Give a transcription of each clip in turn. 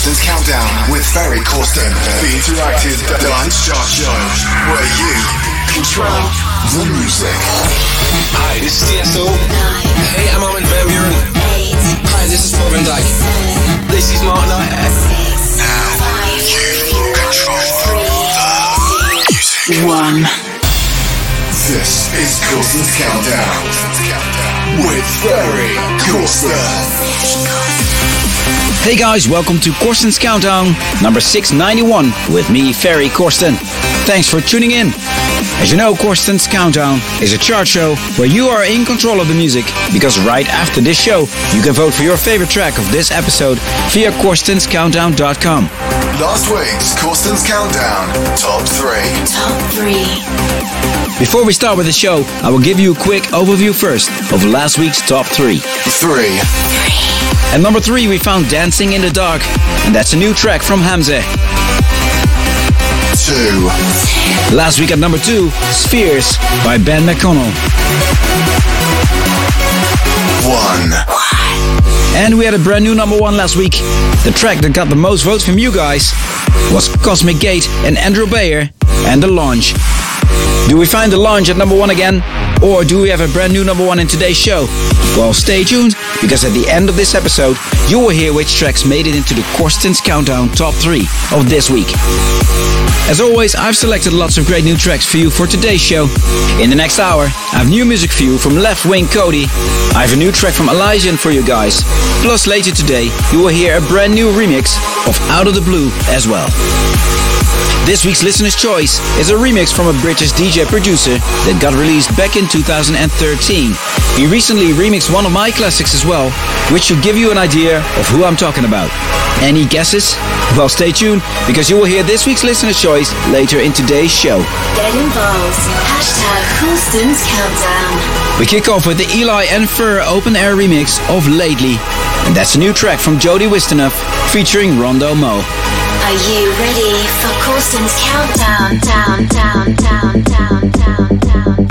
Corsten's Countdown with Ferry Corsten, the interactive dance chart show where you control the music. Hi, this is Tiesto. Hey, I'm Armin van Buuren. Hi, this is Paul van Dyk. This is Martin Knight. Now you control the music. One. This is Corsten's Countdown with Ferry Corsten. Hey guys, welcome to Corsten's Countdown, number 691, with me, Ferry Corsten. Thanks for tuning in. As you know, Corsten's Countdown is a chart show where you are in control of the music, because right after this show, you can vote for your favorite track of this episode via corstenscountdown.com. Last week's Corsten's Countdown Top 3. Top three. Before we start with the show, I will give you a quick overview first of last week's top 3. 3. At number 3, we found Dancing in the Dark, and that's a new track from Hamze. 2. Last week at number 2, Spheres by Ben McConnell. 1. And we had a brand new number one last week. The track that got the most votes from you guys was Cosmic Gate and Andrew Bayer and The Launch. Do we find The Launch at number one again? Or do we have a brand new number one in today's show? Well, stay tuned, because at the end of this episode, you will hear which tracks made it into the Corsten's Countdown Top 3 of this week. As always, I've selected lots of great new tracks for you for today's show. In the next hour, I have new music for you from Leftwing Kody. I have a new track from Elysian for you guys. Plus, later today, you will hear a brand new remix of Out of the Blue as well. This week's listener's choice is a remix from a British DJ producer that got released back in 2013. He recently remixed one of my classics as well, which should give you an idea of who I'm talking about. Any guesses? Well, stay tuned because you will hear this week's listener's choice later in today's show. Get involved. Hashtag Countdown. We kick off with the Eli and Fur open air remix of Lately, and that's a new track from Jody Wisternoff featuring Rondo Mo. Are you ready for Corsten's Countdown? Down, down, down, down, down, down, down.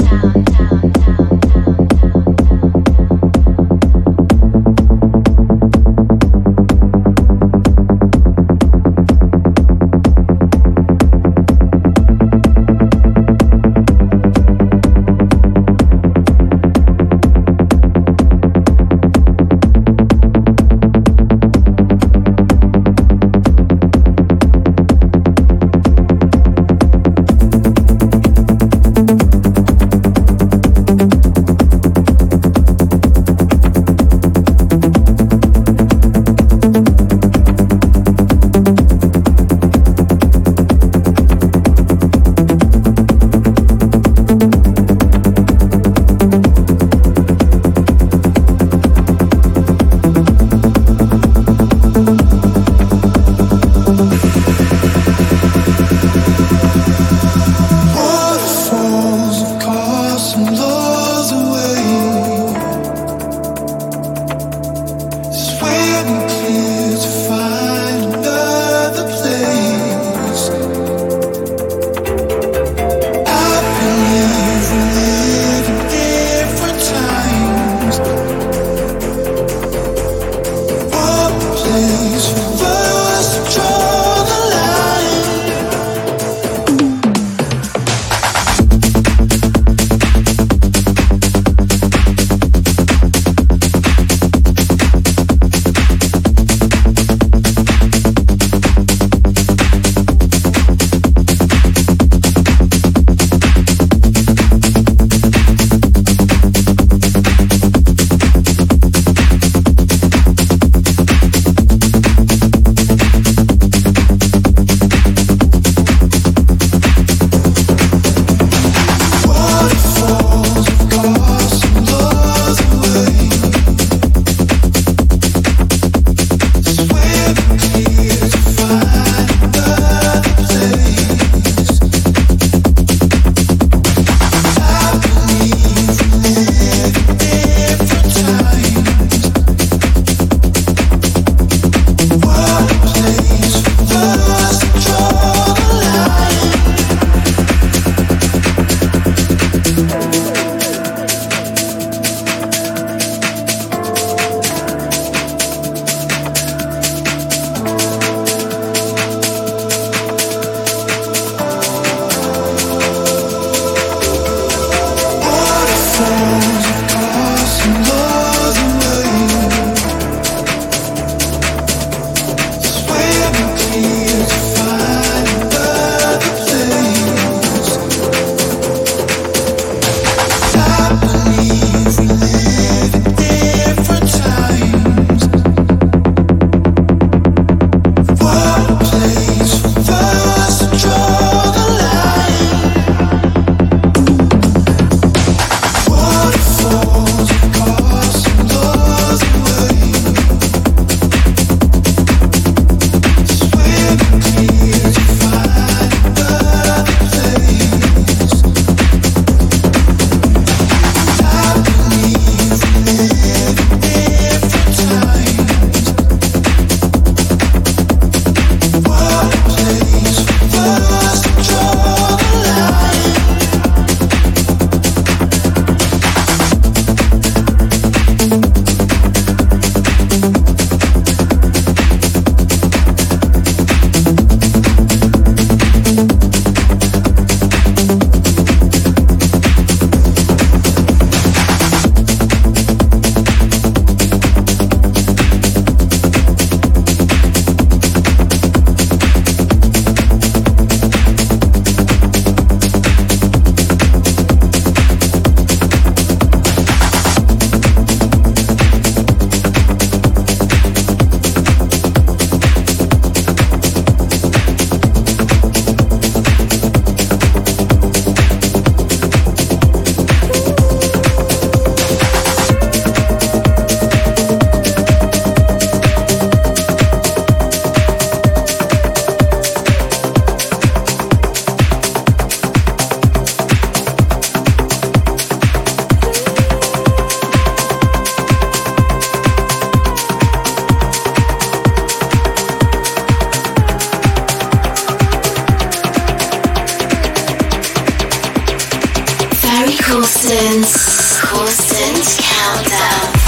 Austin's Constant Countdown.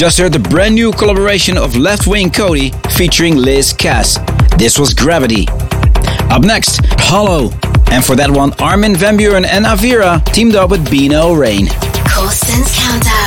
Just heard the brand new collaboration of Leftwing Kody featuring Liz Cass. This was Gravity. Up next, Hollow. And for that one, Armin van Buuren and Avira teamed up with Bino Rain. Corsten's Countdown.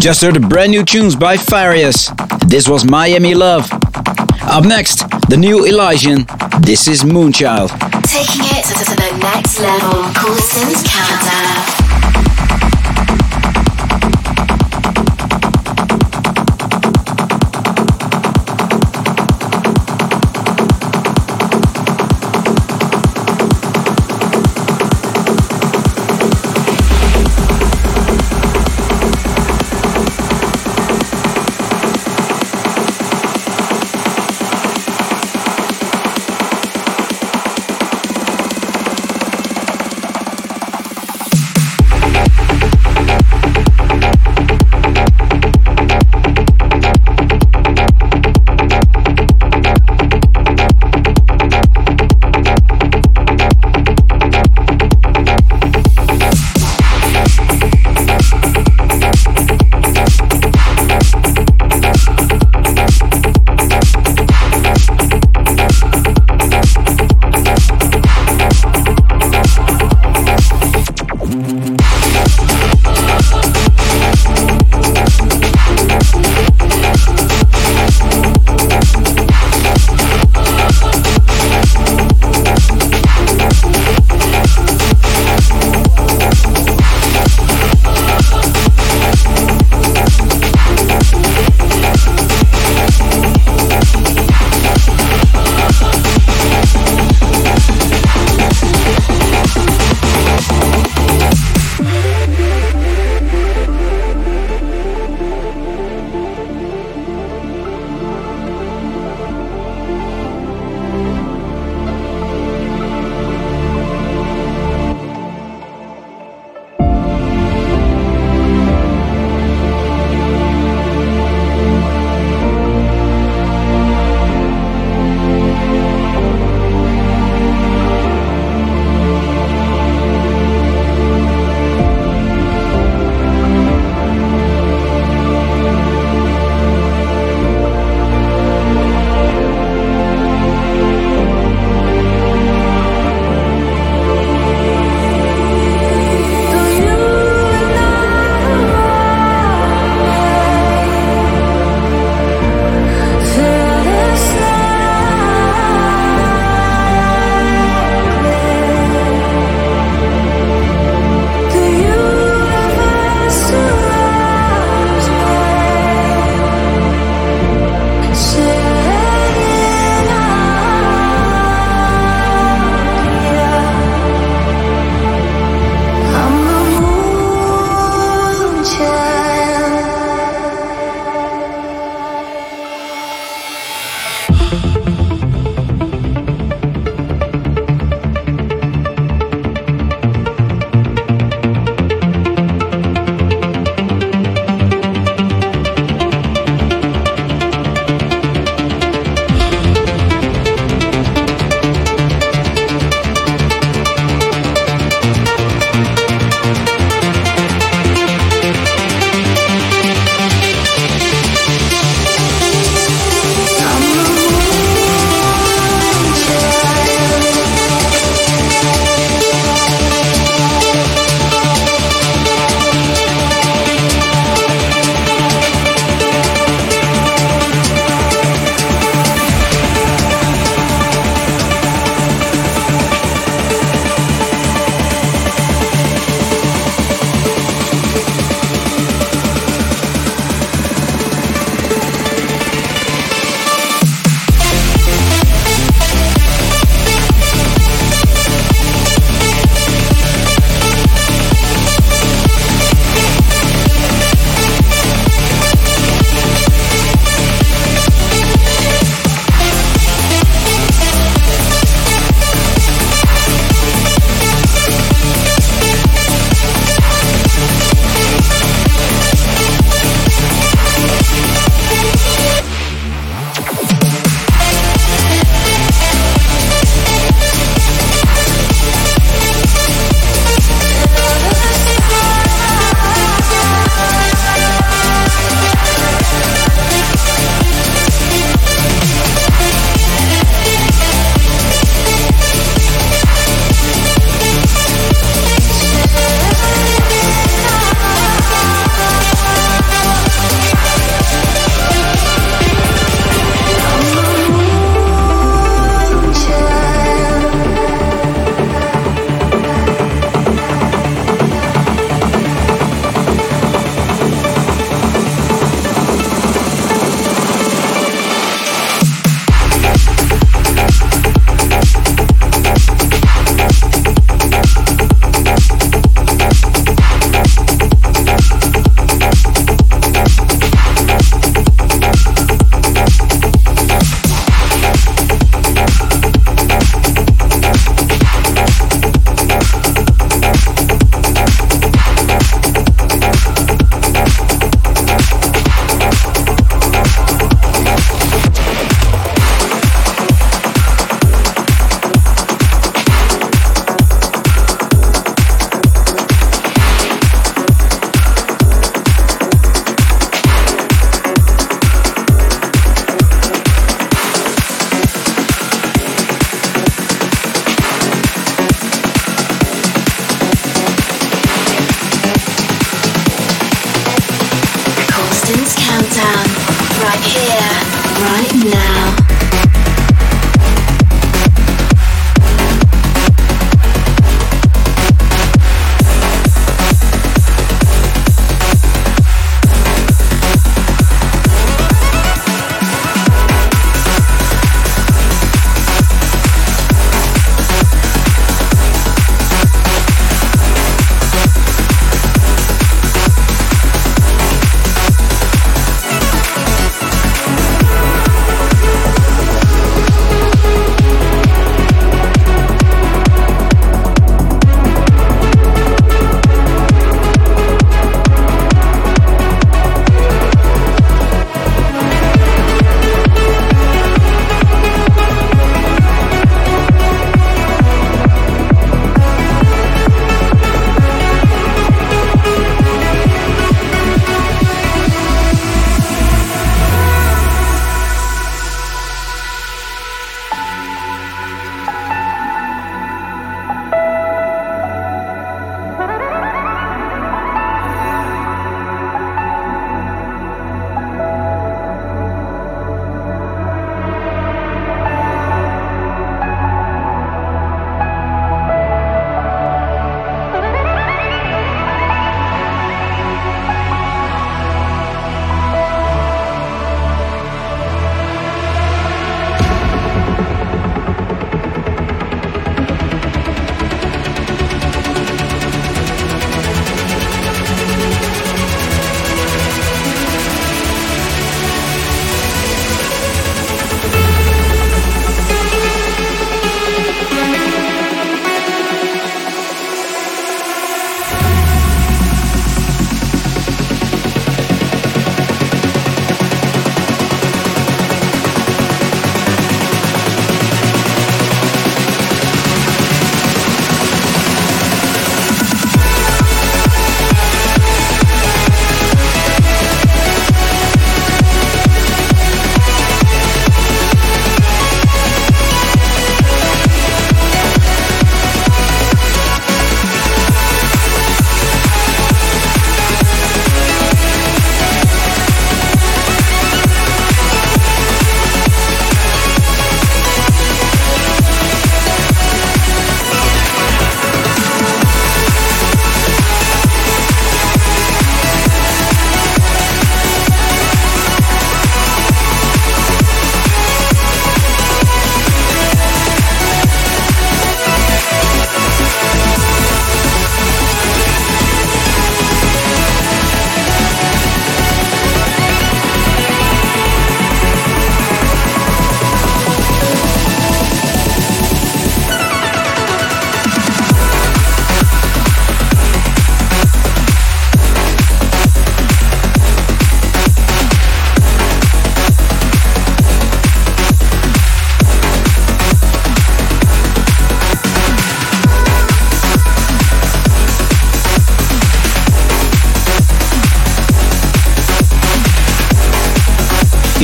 Just heard the brand new tunes by Farius. This was Miami Love. Up next, the new Elysian. This is Moonchild. Taking it to the next level, Corsten's Countdown.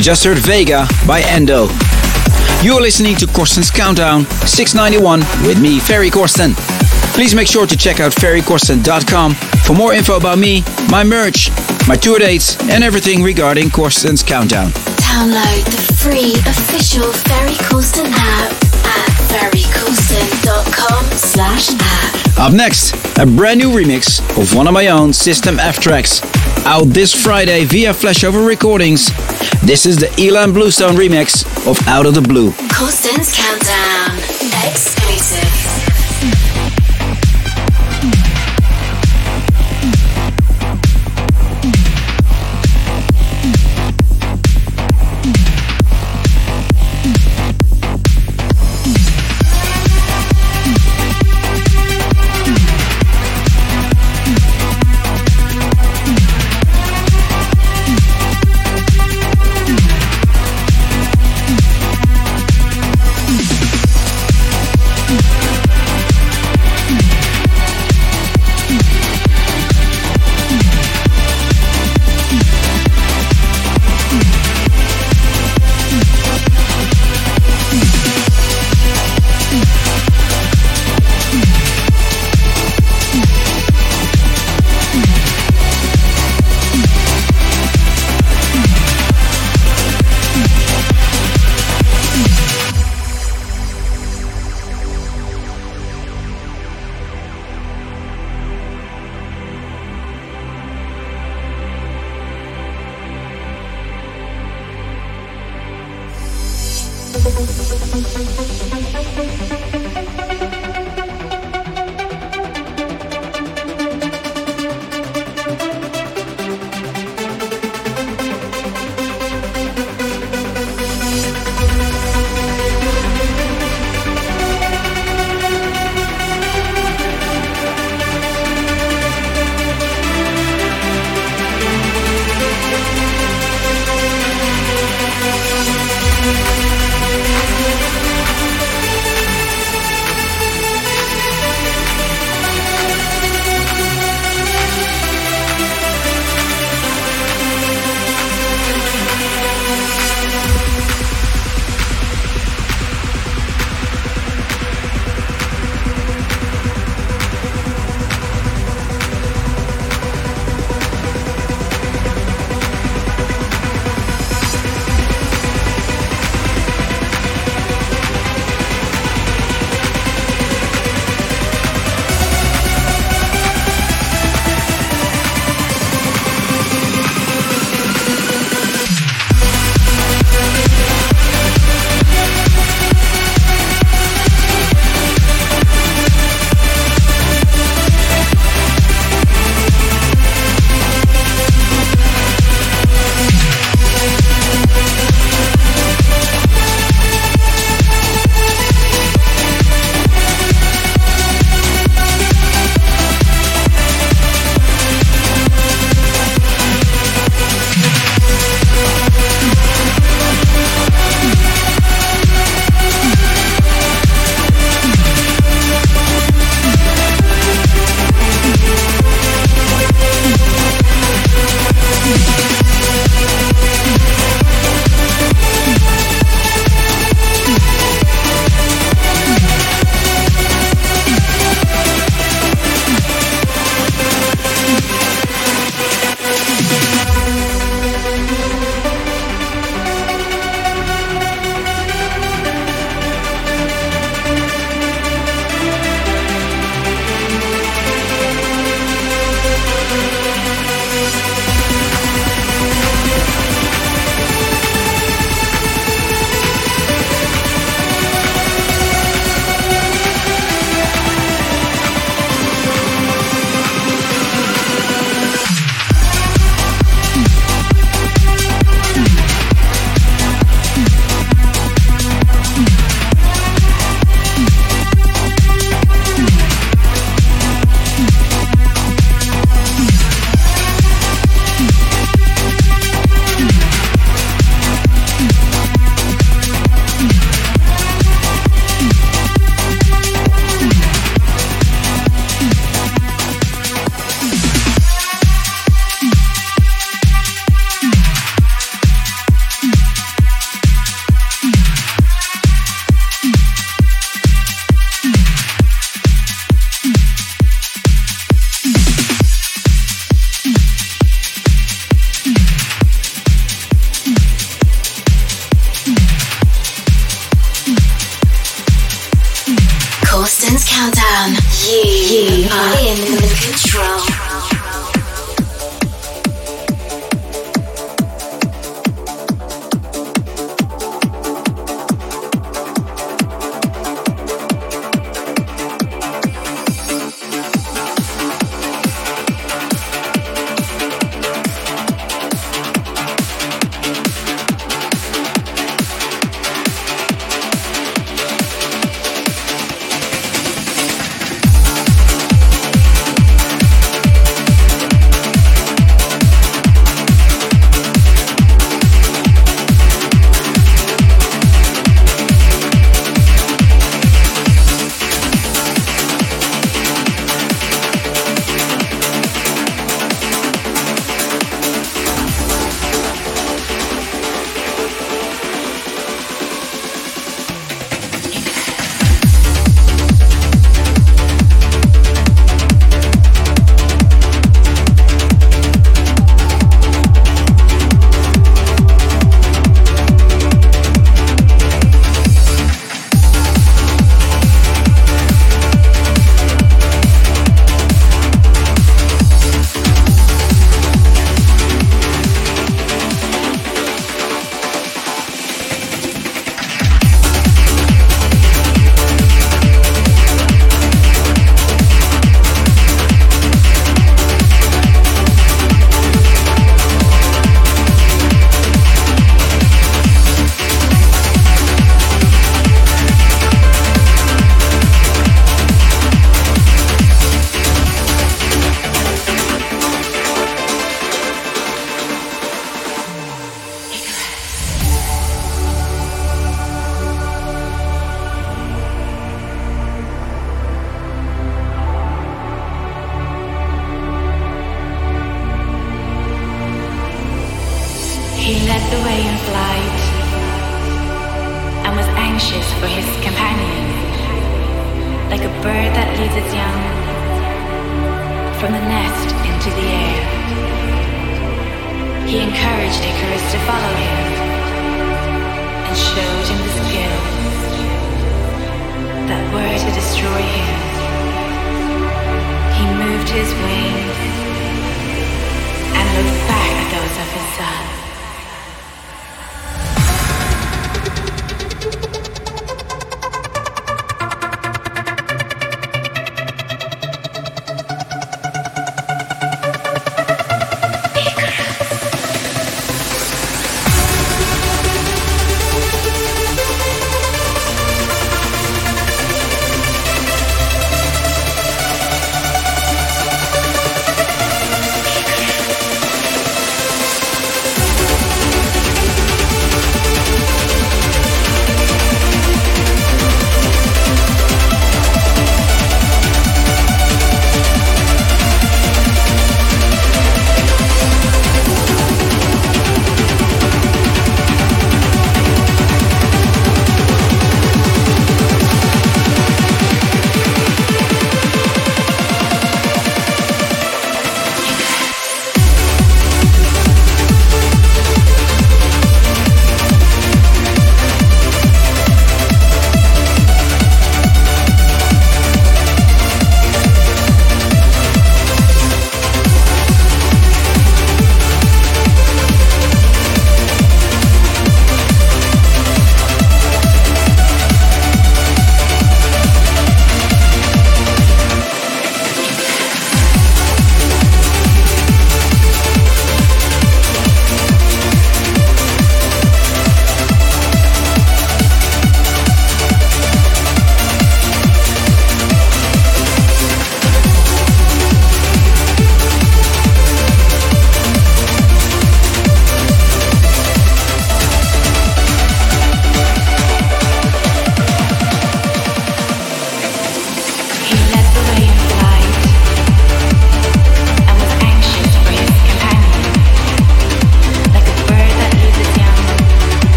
You just heard Vega by Endo. You're listening to Corsten's Countdown 691 with me, Ferry Corsten. Please make sure to check out ferrycorsten.com for more info about me, my merch, my tour dates, and everything regarding Corsten's Countdown. Download the free official Ferry Corsten app at ferrycorsten.com slash app. Up next, a brand new remix of one of my own System F tracks. Out this Friday via Flashover Recordings this is the Ilan Bluestone remix of Out of the Blue.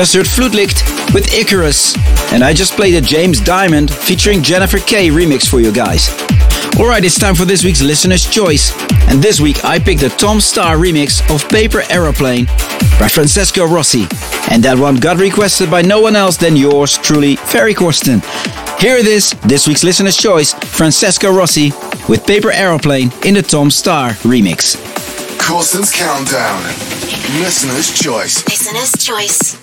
Just heard Fluitlicht with Icarus, and I just played a James Diamond featuring Jennifer K remix for you guys. Alright, it's time for this week's Listener's Choice, and this week I picked the Tom Staar remix of Paper Aeroplane by Francesco Rossi, and that one got requested by no one else than yours truly, Ferry Corsten. Here it is, this week's Listener's Choice, Francesco Rossi with Paper Aeroplane in the Tom Staar remix. Corsten's Countdown. Listener's Choice. Listener's Choice.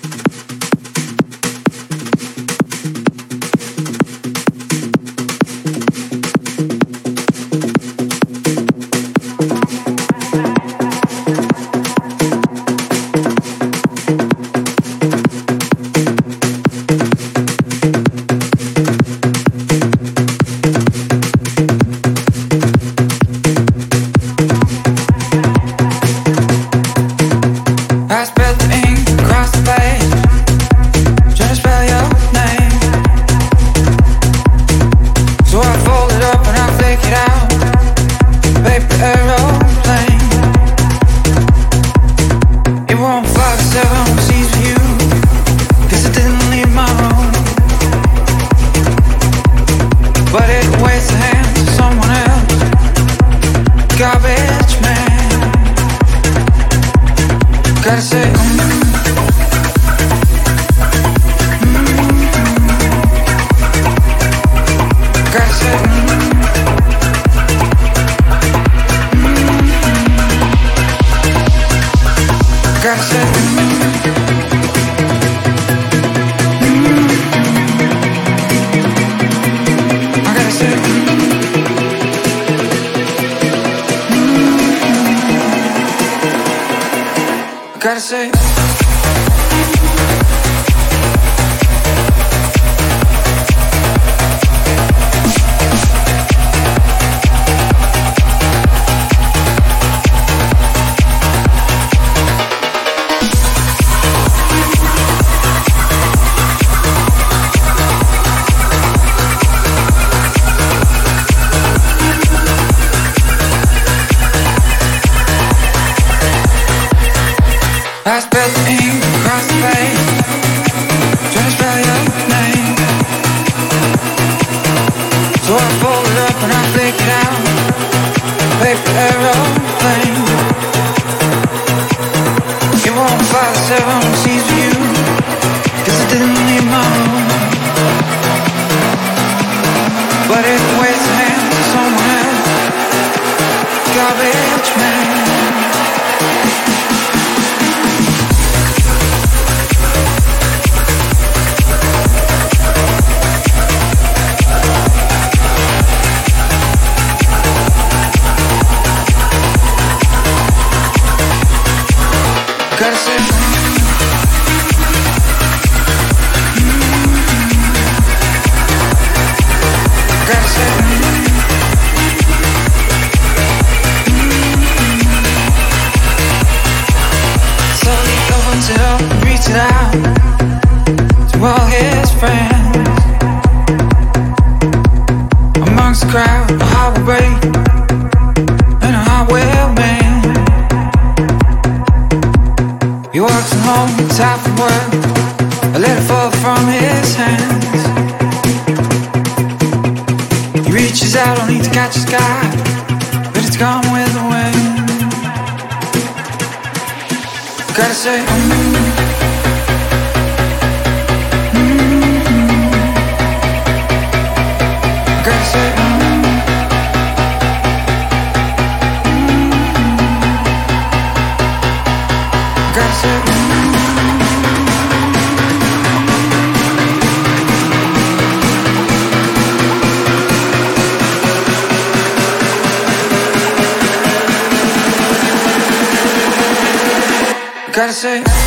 Gotta say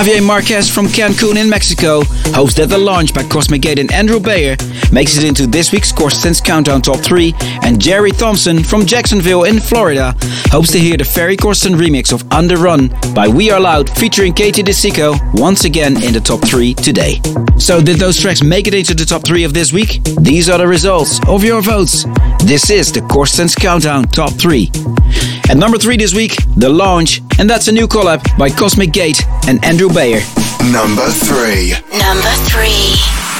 Javier Marquez from Cancun in Mexico hopes that the launch by Cosmic Gate and Andrew Bayer makes it into this week's Corsten's Countdown Top 3. And Jerry Thompson from Jacksonville in Florida hopes to hear the Ferry Corsten remix of On the Run by We Are Loud featuring Katie DeSico once again in the top 3 today. So, did those tracks make it into the top 3 of this week? These are the results of your votes. This is the Corsten's Countdown Top 3. At number 3 this week, The Launch, and that's a new collab by Cosmic Gate and Andrew Bayer. Number 3. Number 3.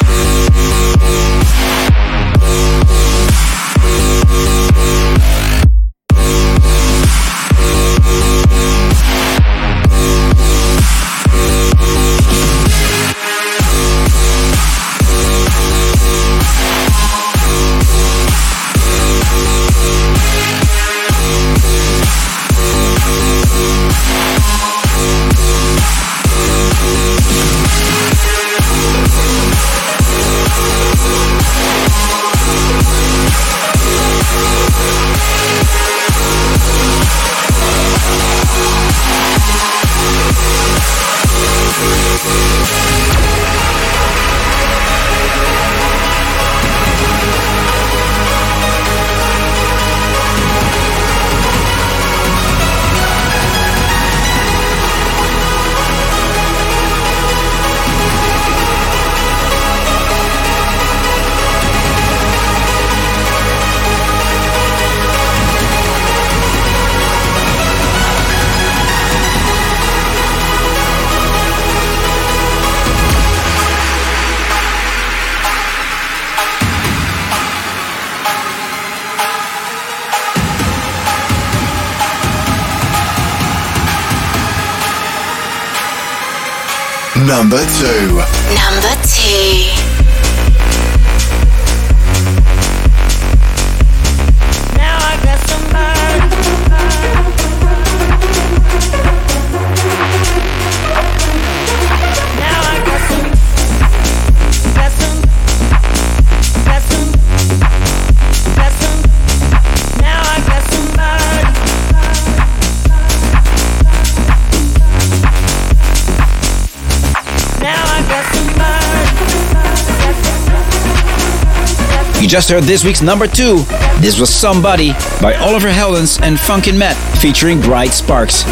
Just heard this week's number two. This was Somebody by Oliver Heldens and Funkin' Matt featuring Bright Sparks.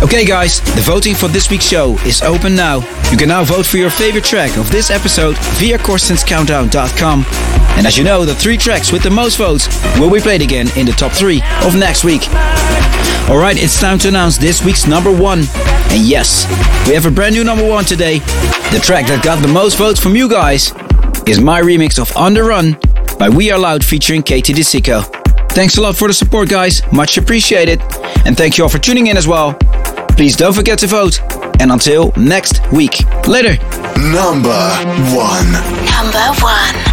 Okay, guys, the voting for this week's show is open now. You can now vote for your favorite track of this episode via CorstensCountdown.com. And as you know, the three tracks with the most votes will be played again in the top three of next week. Alright, it's time to announce this week's number one. And yes, we have a brand new number one today. The track that got the most votes from you guys is my remix of On the Run by We Are Loud featuring Katie DeSico. Thanks a lot for the support, guys. Much appreciated. And thank you all for tuning in as well. Please don't forget to vote. And until next week. Later. Number one. Number one.